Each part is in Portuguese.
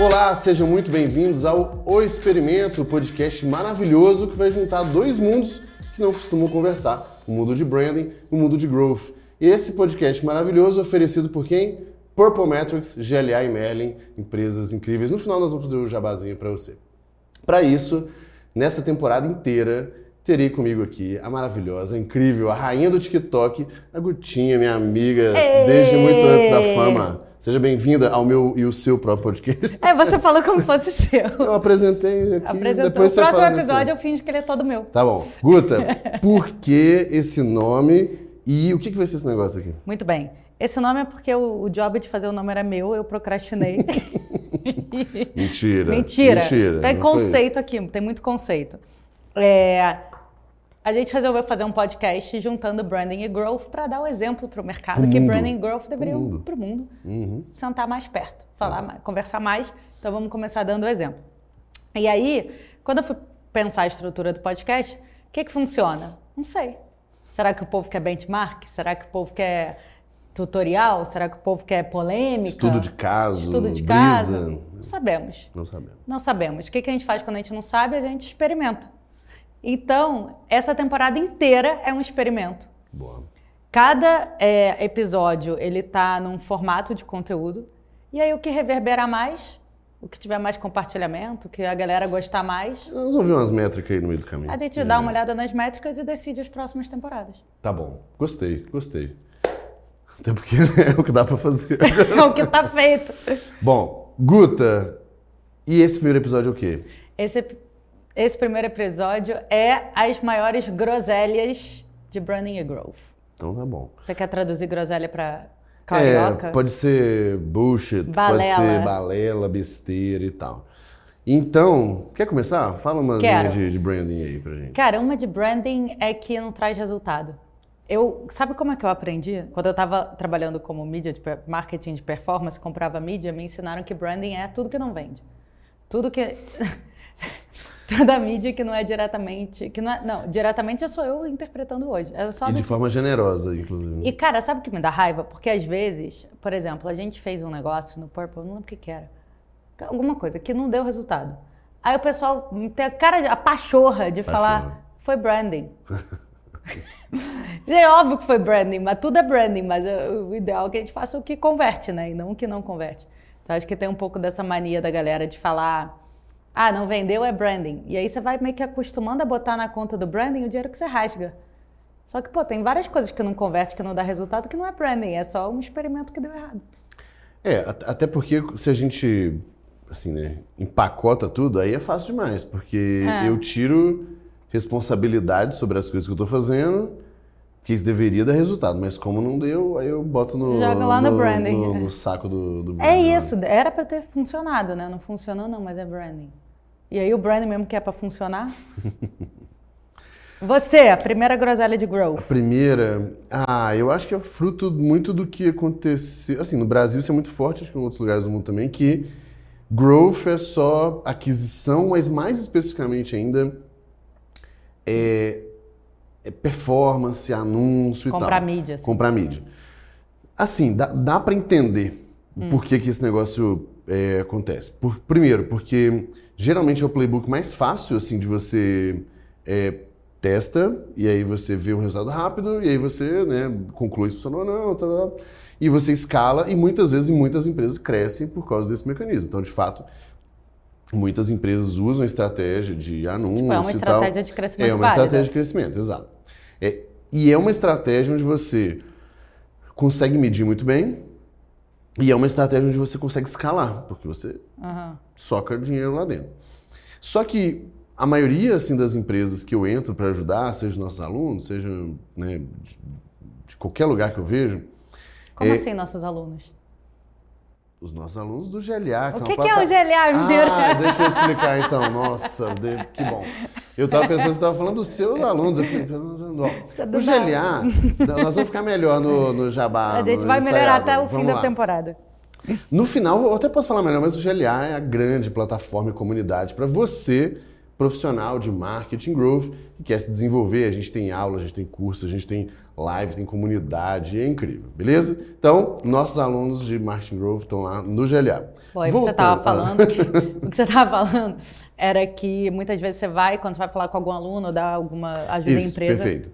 Olá, sejam muito bem-vindos ao O Experimento, o podcast maravilhoso que vai juntar dois mundos que não costumam conversar: o mundo de branding o mundo de growth. Esse podcast maravilhoso oferecido por quem? Purple Metrics, GLA e Merlin, empresas incríveis. No final nós vamos fazer o jabazinho para você. Para isso, nessa temporada inteira, terei comigo aqui a maravilhosa, incrível, a rainha do TikTok, a Gutinha, minha amiga, Ei! desde muito antes da fama. Seja bem-vinda ao meu e o seu próprio podcast. É, você falou como fosse seu. Eu apresentei aqui, Apresentou. depois o você próximo fala do episódio eu finjo que ele é todo meu. Tá bom. Guta, por que esse nome e o que, que vai ser esse negócio aqui? Muito bem. Esse nome é porque o, o job de fazer o nome era meu, eu procrastinei. Mentira. Mentira. Mentira. Tem conceito aqui, tem muito conceito. É, a gente resolveu fazer um podcast juntando branding e growth para dar o exemplo para o mercado Pro que mundo. branding e growth deveriam para o mundo. Uhum. sentar mais perto, falar mais, conversar mais. Então vamos começar dando o exemplo. E aí, quando eu fui pensar a estrutura do podcast, o que que funciona? Não sei. Será que o povo quer benchmark? Será que o povo quer tutorial? Será que o povo quer polêmica? Estudo de caso. Estudo de brisa. casa? Não sabemos. Não sabemos. Não sabemos. O que, que a gente faz quando a gente não sabe? A gente experimenta. Então, essa temporada inteira é um experimento. Boa. Cada é, episódio ele tá num formato de conteúdo e aí o que reverberar mais, o que tiver mais compartilhamento, o que a galera gostar mais, Nós vamos ver umas métricas aí no meio do caminho. a gente dá uma olhada nas métricas e decide as próximas temporadas. Tá bom. Gostei, gostei. Até porque é o que dá pra fazer. É o que tá feito. bom, Guta, e esse primeiro episódio é o quê? Esse, esse primeiro episódio é as maiores groselhas de branding e growth. Então tá bom. Você quer traduzir groselha para carioca? É, pode ser bullshit, pode Balela. ser balela, besteira e tal. Então, quer começar? Fala uma de, de branding aí pra gente. Cara, uma de branding é que não traz resultado. Eu, sabe como é que eu aprendi? Quando eu estava trabalhando como mídia de marketing de performance, comprava mídia, me ensinaram que branding é tudo que não vende. Tudo que toda mídia que não é diretamente, que não é, não, diretamente sou eu interpretando hoje. É só E de forma generosa, inclusive. E cara, sabe o que me dá raiva? Porque às vezes, por exemplo, a gente fez um negócio no Purple, não lembro o que que era. Alguma coisa que não deu resultado. Aí o pessoal tem a cara, a pachorra de Pachorra. falar, foi branding. Já é óbvio que foi branding, mas tudo é branding, mas o ideal é que a gente faça o que converte, né? E não o que não converte. Então acho que tem um pouco dessa mania da galera de falar, ah, não vendeu é branding. E aí você vai meio que acostumando a botar na conta do branding o dinheiro que você rasga. Só que, pô, tem várias coisas que não converte, que não dá resultado, que não é branding, é só um experimento que deu errado. É, at- até porque se a gente, assim, né, empacota tudo, aí é fácil demais, porque É. eu tiro responsabilidade sobre as coisas que eu tô fazendo, que isso deveria dar resultado, mas como não deu, aí eu boto no, Joga lá no branding. no, no saco do, do É branding, né? isso, era pra ter funcionado, né? Não funcionou não, mas é branding. E aí o branding mesmo que é pra funcionar? Você, a primeira groselha de A growth. primeira, ah, eu acho que é fruto muito do que aconteceu. Assim, no Brasil isso é muito forte, acho que em outros lugares do mundo também, que growth é só aquisição, mas mais especificamente ainda é, é performance, anúncio e Comprar tal. mídia. assim. Comprar mídia. Assim, dá, dá para entender o porquê que esse negócio é, acontece. Por- primeiro, porque geralmente é o playbook mais fácil, assim, de você é, testa, e aí você vê um resultado rápido, e aí você né, conclui se funcionou ou não, tá, tá, tá. e você escala, e muitas vezes muitas empresas crescem por causa desse mecanismo. Então, de fato, muitas empresas usam estratégia de anúncio Tipo, é uma e tal. estratégia de crescimento É uma válida. estratégia de crescimento, exato. É, e é uma estratégia onde você consegue medir muito bem e é uma estratégia onde você consegue escalar, porque você Aham. soca dinheiro lá dentro. Só que a maioria assim, das empresas que eu entro para ajudar, seja os nossos alunos, seja né, de, de qualquer lugar que eu vejo, Como É- assim, nossos alunos? Os nossos alunos do GLA. O uma que, que é o GLA, mineiro? Ah, deixa eu explicar então. Nossa, de- que bom. Eu tava pensando que você estava falando dos seus alunos. Eu falei, é o GLA, nós vamos ficar melhor no, no Jabá. a gente vai melhorar ensaiado. até o fim Vamos da lá. temporada. No final, eu até posso falar melhor, mas o GLA é a grande plataforma e comunidade para você, profissional de marketing growth, que quer se desenvolver. A gente tem aula, a gente tem curso, a gente tem live, tem comunidade, é incrível, beleza? Então, nossos alunos de Marketing Growth estão lá no GLA. Bom, e você estava falando que, o que você estava falando era que muitas vezes você vai, quando você vai falar com algum aluno, dar alguma ajuda Isso, à empresa. Perfeito.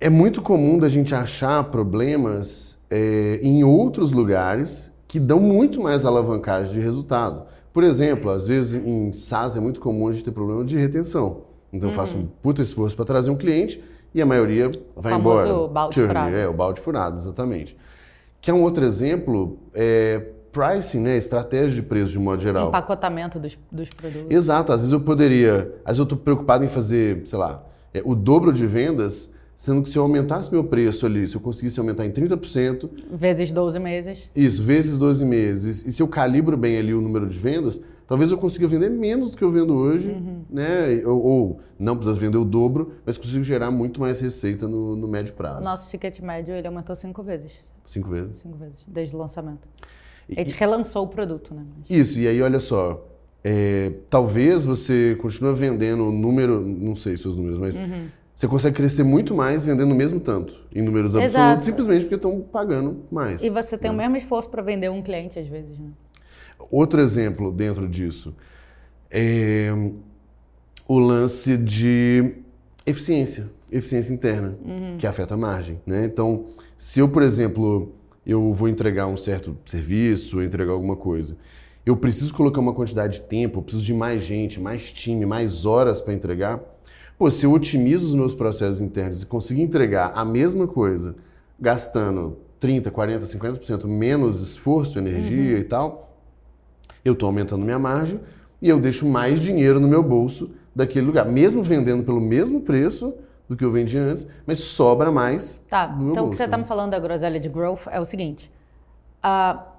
É muito comum da gente achar problemas é, em outros lugares que dão muito mais alavancagem de resultado. Por exemplo, às vezes em SaaS é muito comum a gente ter problema de retenção. Então eu faço um Uhum. puta esforço para trazer um cliente e a maioria vai embora. balde Churn, furado. É, o balde furado, exatamente. Que é um outro exemplo, é pricing, né? Estratégia de preço de modo geral. Empacotamento dos, dos produtos. Exato, às vezes eu poderia, às vezes eu estou preocupado em fazer, sei lá, é, o dobro de vendas, sendo que se eu aumentasse meu preço ali, se eu conseguisse aumentar em 30%, Vezes 12 meses. isso, vezes 12 meses, e se eu calibro bem ali o número de vendas, talvez eu consiga vender menos do que eu vendo hoje, Uhum. né? Ou, ou não precisa vender o dobro, mas consigo gerar muito mais receita no, no médio prazo. nosso ticket médio ele aumentou cinco vezes. Cinco vezes. Cinco vezes, desde o lançamento. E- A gente relançou o produto, né? Isso, e aí olha só, é, talvez você continue vendendo o número, não sei seus números, mas Uhum. Você consegue crescer muito mais vendendo o mesmo tanto, em números absolutos, Exato. simplesmente porque estão pagando mais. E você tem o mesmo esforço para vender um cliente, às vezes, né? Outro exemplo dentro disso é o lance de eficiência, eficiência interna, que afeta a margem, né? Então, se eu, por exemplo, eu vou entregar um certo serviço, entregar alguma coisa, eu preciso colocar uma quantidade de tempo, eu preciso de mais gente, mais time, mais horas para entregar. Pô, se eu otimizo os meus processos internos e conseguir entregar a mesma coisa, gastando 30, 40, 50% menos esforço, energia e tal, eu estou aumentando minha margem e eu deixo mais dinheiro no meu bolso daquele lugar, mesmo vendendo pelo mesmo preço do que eu vendia antes, mas sobra mais. Tá, então o que você está né? me falando da groselha de growth é o seguinte. ah,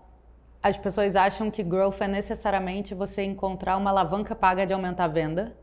as pessoas acham que growth é necessariamente você encontrar uma alavanca paga de aumentar a venda.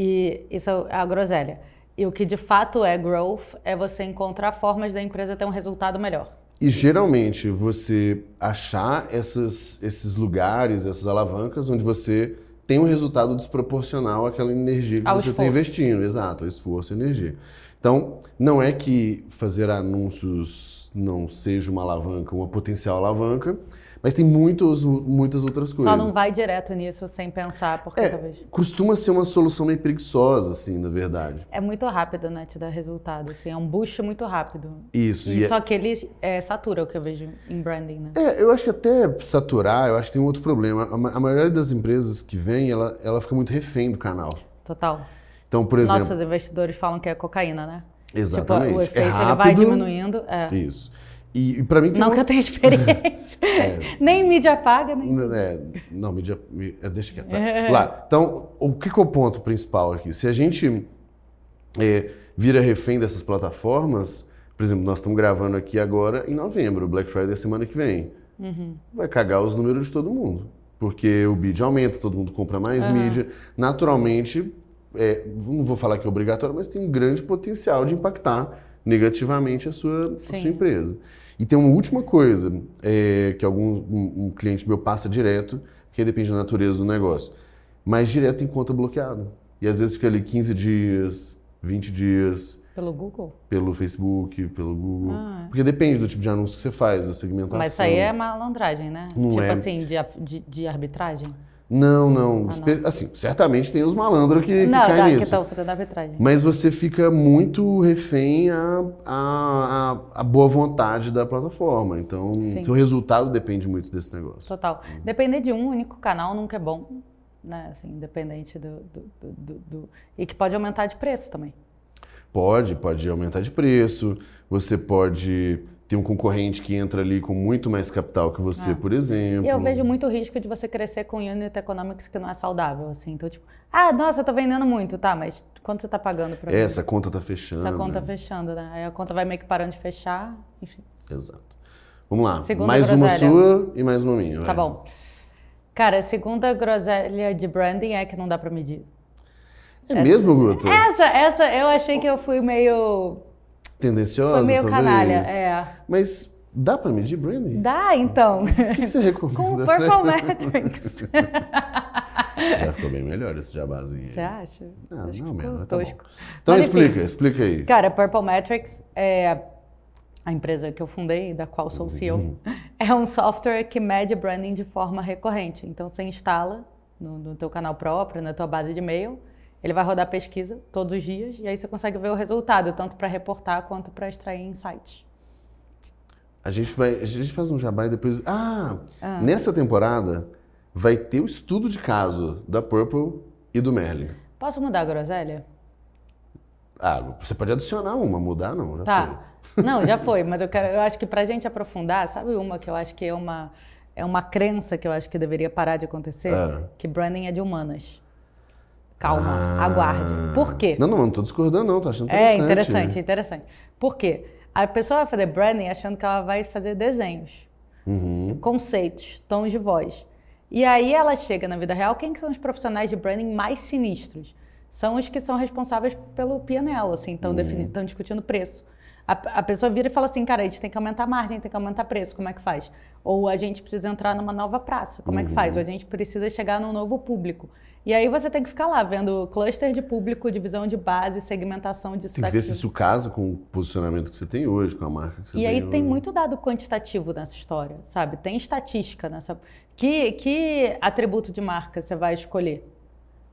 E isso é a groselha. E o que de fato é growth é você encontrar formas da empresa ter um resultado melhor. E geralmente você achar essas, esses lugares, essas alavancas, onde você tem um resultado desproporcional àquela energia que Ao você está investindo. Exato, esforço e energia. Então, não é que fazer anúncios não seja uma alavanca, uma potencial alavanca, mas tem muitos, muitas outras coisas. Só não vai direto nisso sem pensar, porque É, talvez. costuma ser uma solução meio preguiçosa, assim, na verdade. É muito rápido, né? Te dar resultado. Assim, é um boost muito rápido. Isso. E e é- só que ele é, satura o que eu vejo em branding, né? É, eu acho que até saturar, eu acho que tem um outro problema. A, a maioria das empresas que vem, ela, ela fica muito refém do canal. Total. Então, por exemplo, Nossos investidores falam que é cocaína, né? exatamente. Tipo, o efeito é ele rápido. vai diminuindo. É. Isso. E, e para mim Não uma- que eu tenha experiência. Nem mídia paga, nem. É, não, mídia, mi- é, deixa quieto. vai. Lá. Então, o que, que é o ponto principal aqui? Se a gente é, vira refém dessas plataformas, por exemplo, nós estamos gravando aqui agora em novembro, Black Friday é semana que vem. Uhum. Vai cagar os números de todo mundo. Porque o bid aumenta, todo mundo compra mais Aham. mídia. Naturalmente, é, não vou falar que é obrigatório, mas tem um grande potencial de impactar negativamente a sua, a sua empresa. E tem uma última coisa é, que algum um, um cliente meu passa direto, que depende da natureza do negócio, mas direto em conta bloqueado. E às vezes fica ali 15 dias, 20 dias Pelo Google. pelo Facebook, pelo Google. Ah. Porque depende do tipo de anúncio que você faz, da segmentação. Mas isso aí é malandragem, né? Não tipo é. assim, de, de, de arbitragem. Não, não. Ah, não. Assim, certamente tem os malandros que, que não, caem tá, que nisso. estão fazendo arbitragem. Mas você fica muito refém à, à, à- boa vontade da plataforma. Então, Sim. seu resultado depende muito desse negócio. Total. Depender de um único canal nunca é bom, né? Assim, independente do, do- do- do- E que pode aumentar de preço também. Pode, pode aumentar de preço, você pode ter um concorrente que entra ali com muito mais capital que você, Ah. por exemplo. E eu vejo muito risco de você crescer com unit economics que não é saudável, assim. Então, tipo, ah, nossa, eu tô vendendo muito, tá, mas quanto você tá pagando pra mim? Essa conta tá fechando. Essa conta né? fechando, né? Aí a conta vai meio que parando de fechar, enfim. Exato. Vamos lá. Segunda mais uma groselha. sua e mais uma minha. Tá vai. bom. Cara, a segunda groselha de branding é que não dá pra medir. É mesmo, Guto? Essa, essa, eu achei que eu fui meio. Tendenciosa, Foi meio talvez? canalha, é. Mas dá pra medir branding? Dá, então. O que que você recomenda? Com Purple Metrics. Já ficou bem melhor esse jabazinho. Você acha? Ah, Acho que não, mesmo, tá bom. tosco. Então Mas, enfim. explica, explica aí. Cara, Purple Metrics é a empresa que eu fundei, da qual sou CEO, é um software que mede branding de forma recorrente. Então você instala no, no teu canal próprio, na tua base de e-mail, ele vai rodar pesquisa todos os dias e aí você consegue ver o resultado, tanto para reportar quanto para extrair insights. A gente vai, a gente faz um jabá e depois. Ah, nessa temporada vai ter o estudo de caso da Purple e do Merlin. Posso mudar a groselha? Ah, você pode adicionar uma, mudar não, já Tá. Não, já foi, mas eu quero, eu acho que pra gente aprofundar, sabe uma que eu acho que é uma é uma crença que eu acho que deveria parar de acontecer, Ah. que branding é de humanas. Calma, Ah. aguarde. Por quê? Não, não, não tô discordando não, tô achando É interessante. interessante, interessante. Por quê? A pessoa vai fazer branding achando que ela vai fazer desenhos, Uhum. conceitos, tons de voz. E aí ela chega na vida real, quem que são os profissionais de branding mais sinistros? São os que são responsáveis pelo PNL, assim, estão Uhum. discutindo preço. A, a pessoa vira e fala assim, cara, a gente tem que aumentar a margem, tem que aumentar preço, como é que faz? Ou a gente precisa entrar numa nova praça, como é que faz? Ou a gente precisa chegar num novo público. E aí você tem que ficar lá vendo cluster de público, divisão de base, segmentação disso Tem que ver se isso casa com o posicionamento que você tem hoje, com a marca que você E tem aí tem hoje. muito dado quantitativo nessa história, sabe? Tem estatística nessa. Que, que atributo de marca você vai escolher?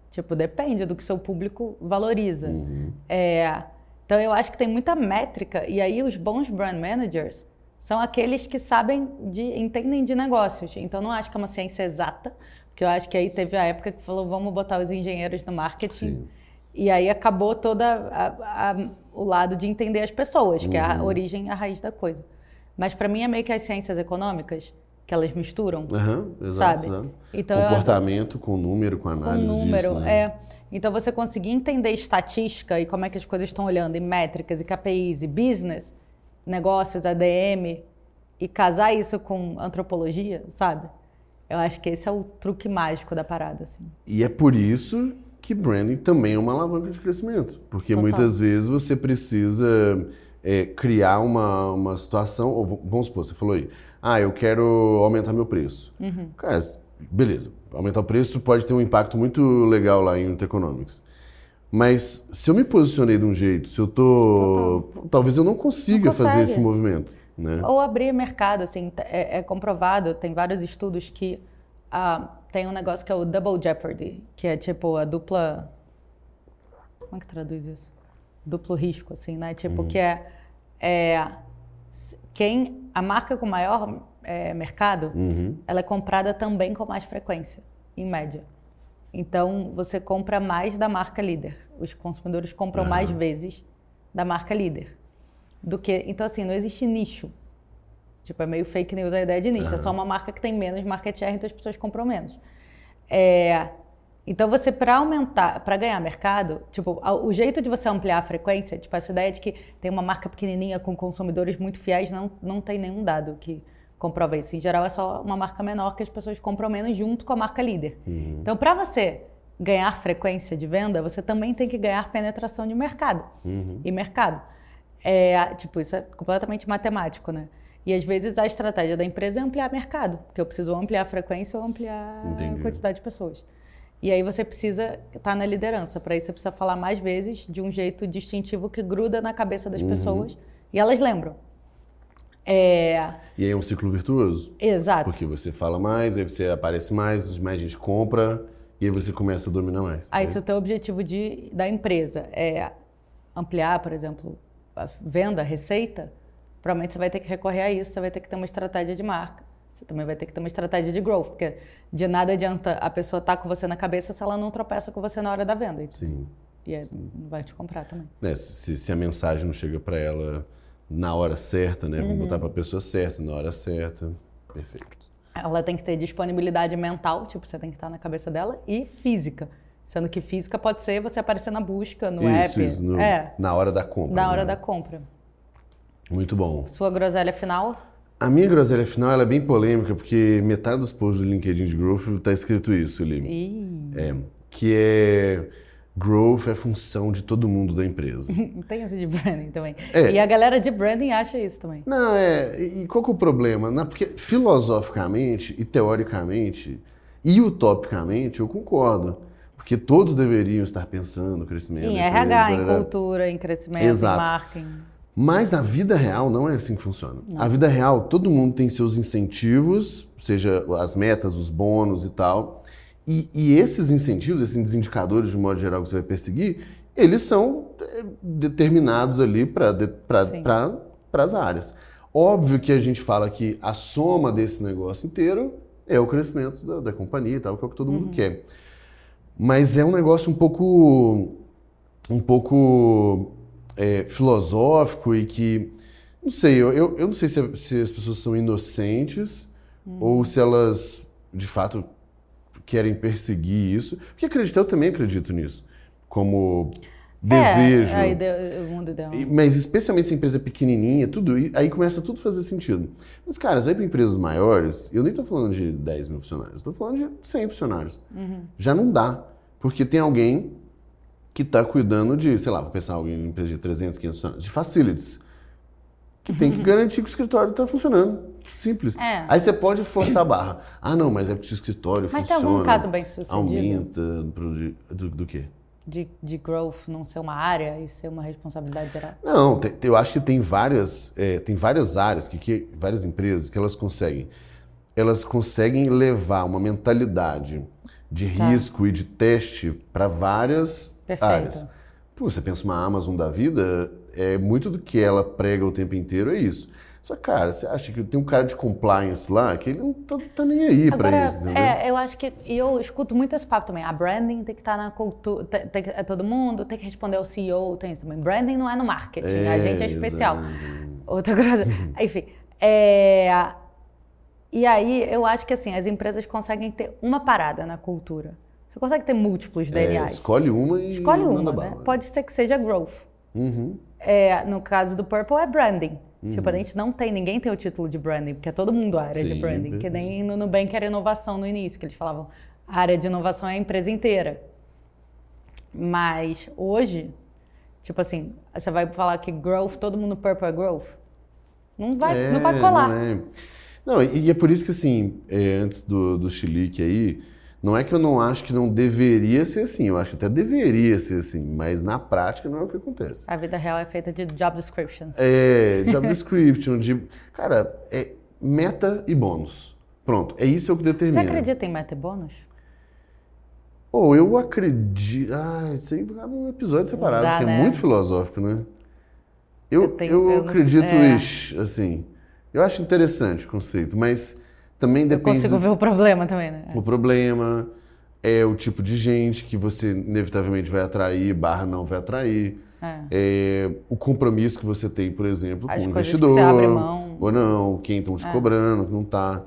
Tipo, depende do que seu público valoriza. Uhum. É, então eu acho que tem muita métrica, e aí os bons brand managers são aqueles que sabem de, entendem de negócios. Então não acho que é uma ciência exata, porque eu acho que aí teve a época que falou, vamos botar os engenheiros no marketing. Sim. E aí acabou toda a- a- o lado de entender as pessoas, que é a origem, a raiz da coisa. Mas para mim é meio que as ciências econômicas, que elas misturam, Aham, exato, sabe? exato. Então eu- Comportamento com número, com com análise número, disso, né? é. Então você conseguir entender estatística e como é que as coisas estão olhando, e métricas, e KPIs, e business, negócios, ADM, e casar isso com antropologia, sabe? Eu acho que esse é o truque mágico da parada, assim. E é por isso que branding também é uma alavanca de crescimento. Porque Total. muitas vezes você precisa é, criar uma, uma situação. Ou, vamos supor, você falou aí, ah, eu quero aumentar meu preço. Uhum. Cara, beleza, aumentar o preço pode ter um impacto muito legal lá em Economics. Mas se eu me posicionei de um jeito, se eu tô. Talvez eu não consiga Não fazer esse movimento. Né? Ou abrir mercado, assim, é, é comprovado, tem vários estudos que ah, tem um negócio que é o double jeopardy, que é tipo a dupla... Como é que traduz isso? Duplo risco, assim, né? Tipo, que é, é quem... A marca com maior é, mercado, Uhum. ela é comprada também com mais frequência, em média. Então, você compra mais da marca líder. Os consumidores compram mais vezes da marca líder. Do que, então, assim, não existe nicho. Tipo, é meio fake news a ideia de nicho. É só uma marca que tem menos market share, então as pessoas compram menos. É, então, você, para aumentar, para ganhar mercado, tipo, o jeito de você ampliar a frequência, tipo, essa ideia de que tem uma marca pequenininha com consumidores muito fiéis, não, não tem nenhum dado que comprova isso. Em geral, é só uma marca menor que as pessoas compram menos junto com a marca líder. Então, para você ganhar frequência de venda, você também tem que ganhar penetração de mercado. E mercado. É, tipo, isso é completamente matemático, né? E às vezes a estratégia da empresa é ampliar mercado, porque eu preciso ampliar a frequência ou ampliar Entendi. a quantidade de pessoas. E aí você precisa estar na liderança. Para isso você precisa falar mais vezes de um jeito distintivo que gruda na cabeça das pessoas e elas lembram. É, E aí é um ciclo virtuoso. exato. Porque você fala mais, aí você aparece mais, mais gente compra, e aí você começa a dominar mais. Aí, se o teu objetivo de, da empresa é ampliar, por exemplo, a venda, a receita, provavelmente você vai ter que recorrer a isso, você vai ter que ter uma estratégia de marca. Você também vai ter que ter uma estratégia de growth, porque de nada adianta a pessoa estar com você na cabeça se ela não tropeça com você na hora da venda. Sim. E aí não vai te comprar também. É, se, se a mensagem não chega para ela na hora certa, né? Uhum. Vamos botar para a pessoa certa, na hora certa. Perfeito. Ela tem que ter disponibilidade mental, tipo, você tem que estar na cabeça dela, e física. Sendo que física pode ser você aparecer na busca, no isso, app. isso, no- É, na hora da compra. na hora né? da compra. Muito bom. Sua groselha final? A minha groselha final é bem polêmica, porque metade dos posts do LinkedIn de Growth tá escrito isso. Ih. É, que é Growth é função de todo mundo da empresa. Tem esse de branding também. É. E a galera de branding acha isso também. Não, é. E qual que é o problema? Não, porque filosoficamente e teoricamente, E utopicamente eu concordo. Porque todos deveriam estar pensando no crescimento. Em da empresa, RH, em blá. cultura, em crescimento, Exato. em marketing. Mas na vida real não é assim que funciona. A vida real, todo mundo tem seus incentivos, seja as metas, os bônus e tal. E, e esses incentivos, esses indicadores de modo geral que você vai perseguir, eles são eh, determinados ali para as áreas. Óbvio que a gente fala que a soma desse negócio inteiro é o crescimento da, da companhia e tal, que é o que todo mundo quer. Mas é um negócio um pouco um pouco é, filosófico e que não sei, eu, eu, eu não sei se, se as pessoas são inocentes ou se elas de fato querem perseguir isso. Porque acreditar, eu também acredito nisso. Como desejo. É, a ide- o mundo ideal. Mas especialmente se a empresa é pequenininha, tudo, aí começa tudo a fazer sentido. Mas, cara, você vai para empresas maiores, eu nem estou falando de 10 mil funcionários, estou falando de 100 funcionários. Já não dá, porque tem alguém que está cuidando de, sei lá, vou pensar alguém em empresa de 300, 500 funcionários, de facilities, que tem que garantir que o escritório está funcionando. Simples. É. Aí você pode forçar a barra. Ah, não, mas é porque o escritório Mas tem funciona. algum caso bem sucedido Aumenta do, do quê? de, de growth não ser uma área e ser uma responsabilidade geral? Não, tem- eu acho que tem várias, é, tem várias áreas, que, que- várias empresas que elas conseguem. Elas conseguem levar uma mentalidade de Tá. risco e de teste para várias Perfeito. áreas. Pô, você pensa uma Amazon da vida, é muito do que ela prega o tempo inteiro é isso. Só, cara, você acha que tem um cara de compliance lá que ele não tá, tá nem aí para isso, entendeu? é, eu acho que e eu escuto muito esse papo também. A branding tem que estar na cultura, tem, tem que- é todo mundo, tem que responder ao CEO, tem isso também. Branding não é no marketing, a gente é especial. exato. Outra coisa. Enfim, é, e aí eu acho que assim as empresas conseguem ter uma parada na cultura. Você consegue ter múltiplos É, DNAs. escolhe uma e Escolhe uma, né? Pode ser que seja growth. Uhum. É, no caso do Purple é branding. Tipo, a gente não tem, ninguém tem o título de branding, porque é todo mundo a área de Sim, branding. Que perfeito. nem no Nubank era inovação no início, que eles falavam, a área de inovação é a empresa inteira. Mas hoje, tipo assim, você vai falar que growth, todo mundo Purple é growth? Não vai, É, não vai colar. Não, é. Não, e e é por isso que, assim, é, antes do, do chilique aí, não é que eu não acho que não deveria ser assim, eu acho que até deveria ser assim, mas na prática não é o que acontece. A vida real é feita de job descriptions. É, job description, de. Cara, é meta e bônus. Pronto, é isso que Você determina. acredita em meta e bônus? Ou eu acredito. Ah, isso aí é um episódio separado, Dá, porque né? é muito filosófico, né? Eu, Eu tenho- eu não- acredito, é. ish, assim. Eu acho interessante o conceito, mas também Eu depende consigo do ver o problema também, né? o problema, é o tipo de gente que você inevitavelmente vai atrair, barra não vai atrair. É. É, o compromisso que você tem, por exemplo, As com o investidor. você abre mão. Ou não, quem estão te cobrando, que não está.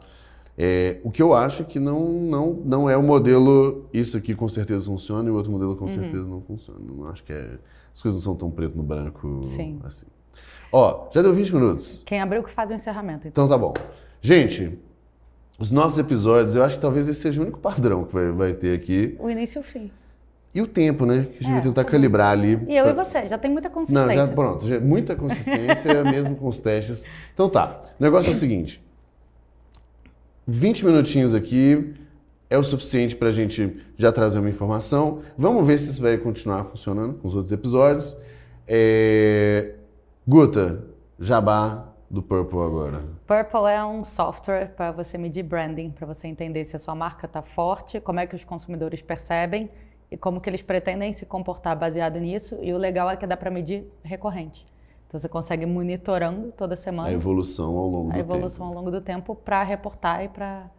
o que eu acho é que não, não, não é o modelo, isso aqui com certeza funciona e o outro modelo com certeza não funciona. Não acho que é, as coisas não são tão preto no branco Sim. assim. Ó, já deu 20 minutos. Quem abriu que faz o encerramento, então. Então tá bom. Gente, os nossos episódios, eu acho que talvez esse seja o único padrão que vai, vai ter aqui. O início e o fim. E o tempo, né? Que a gente É, vai tentar tá calibrar ali. E eu pra- e você, já tem muita consistência. Não, já pronto. Já, muita consistência, mesmo com os testes. Então tá. O negócio é o seguinte: 20 minutinhos aqui é o suficiente pra gente já trazer uma informação. Vamos ver se isso vai continuar funcionando com os outros episódios. É... Guta, jabá do Purple agora. Purple é um software para você medir branding, para você entender se a sua marca está forte, como é que os consumidores percebem e como que eles pretendem se comportar baseado nisso. E o legal é que dá para medir recorrente. Então você consegue monitorando toda semana A evolução ao longo a do evolução tempo. ao longo do tempo para reportar e para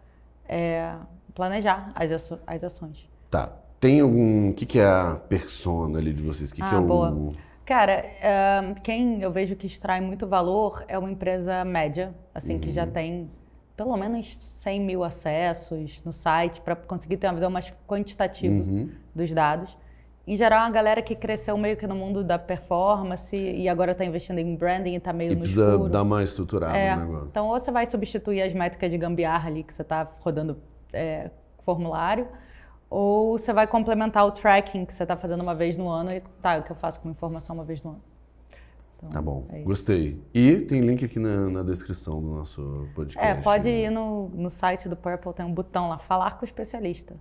planejar as, as ações. Tá. Tem algum. O que, que é a persona ali de vocês? O que, que Ah, é o. boa. Cara, ahn, quem eu vejo que extrai muito valor é uma empresa média, assim, que já Uhum. tem pelo menos 100 mil acessos no site para conseguir ter uma visão mais quantitativa Uhum. dos dados. Em geral, é uma galera que cresceu meio que no mundo da performance e agora está investindo em branding e está meio E no precisa escuro. dar uma estruturada É, no negócio. então, ou você vai substituir as métricas de gambiarra ali que você está rodando é, formulário, ou você vai complementar o tracking que você está fazendo uma vez no ano e tá, o que eu faço com informação uma vez no ano. Então, Tá bom, é gostei. E tem link aqui na, na descrição do nosso podcast. É, pode ir no, no site do Purple, tem um botão lá, falar com o especialista.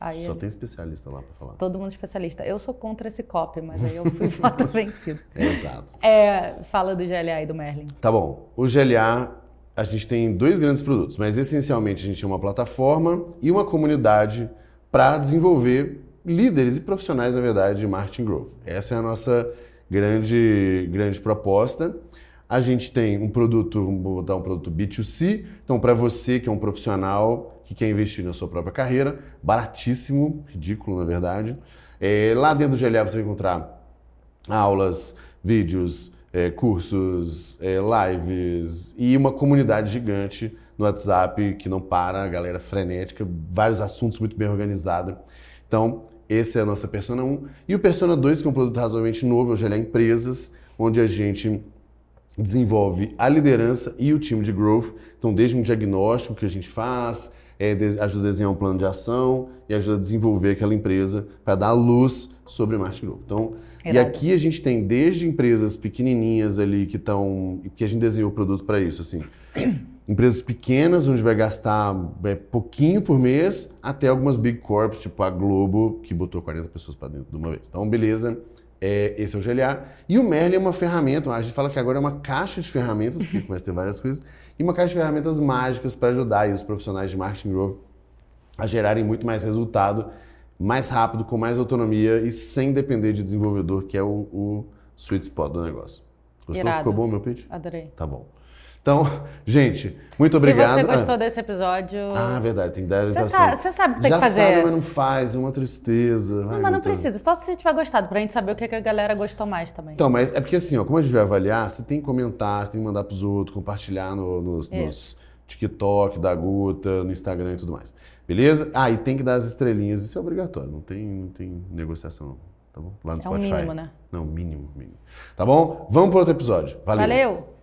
Aí Só ele- tem especialista lá pra falar. todo mundo especialista. Eu sou contra esse copy, mas aí eu fui voto vencido. É, exato. É, fala do GLA e do Merlin. Tá bom. O GLA, a gente tem dois grandes produtos, mas essencialmente a gente tem uma plataforma e uma comunidade para desenvolver líderes e profissionais, na verdade, de marketing growth. Essa é a nossa grande, grande proposta. A gente tem um produto, vou botar um produto B2C, então para você que é um profissional que quer investir na sua própria carreira, baratíssimo, ridículo na verdade. É, lá dentro do GLA você vai encontrar aulas, vídeos, é, cursos, é, lives e uma comunidade gigante no WhatsApp que não para, a galera frenética, vários assuntos muito bem organizados. Então, esse é a nossa Persona 1. E o Persona 2, que é um produto razoavelmente novo, é o GLA Empresas, onde a gente desenvolve a liderança e o time de growth. Então, desde um diagnóstico que a gente faz, é, ajuda a desenhar um plano de ação e ajuda a desenvolver aquela empresa para dar luz sobre marketing growth. Então, e aqui a gente tem desde empresas pequenininhas ali que estão, que a gente desenhou o produto para isso, assim, empresas pequenas onde vai gastar é, pouquinho por mês, até algumas big corps, tipo a Globo, que botou 40 pessoas para dentro de uma vez. Então, beleza. É, esse é o GLA. E o Merlin é uma ferramenta, a gente fala que agora é uma caixa de ferramentas, porque começa a ter várias coisas, e uma caixa de ferramentas mágicas para ajudar os profissionais de marketing growth a gerarem muito mais resultado, mais rápido, com mais autonomia e sem depender de desenvolvedor, que é o, o sweet spot do negócio. Gostou? Irado. Ficou bom meu pitch? Adorei. Tá bom. Então, gente, muito obrigado. Se você gostou ah, desse episódio. ah, verdade, tem que dar Você orientação. sabe, você sabe o que tem Já que fazer. sabe, mas não faz, é uma tristeza. Não, Vai, mas não precisa. Só se você tiver gostado, pra gente saber o que, que a galera gostou mais também. Então, mas é porque assim, ó, como a gente vai avaliar, você tem que comentar, você tem que mandar pros outros, compartilhar no- nos, nos TikTok da Guta, no Instagram e tudo mais. Beleza? Ah, e tem que dar as estrelinhas, isso é obrigatório, não tem, não tem negociação, não. Tá bom? Lá no é o Spotify. mínimo, né? Não, mínimo, mínimo. Tá bom? Vamos para outro episódio. Valeu. Valeu.